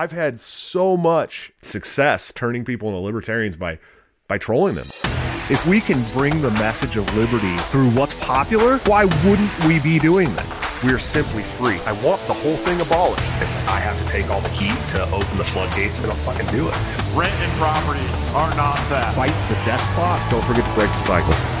I've had so much success turning people into libertarians by by trolling them. If we can bring the message of liberty through what's popular, why wouldn't we be doing that? We're simply free. I want the whole thing abolished. If I have to take all the heat to open the floodgates, then I'll fucking do it. Rent and property are not that. Fight the despots. Don't forget to break the cycle.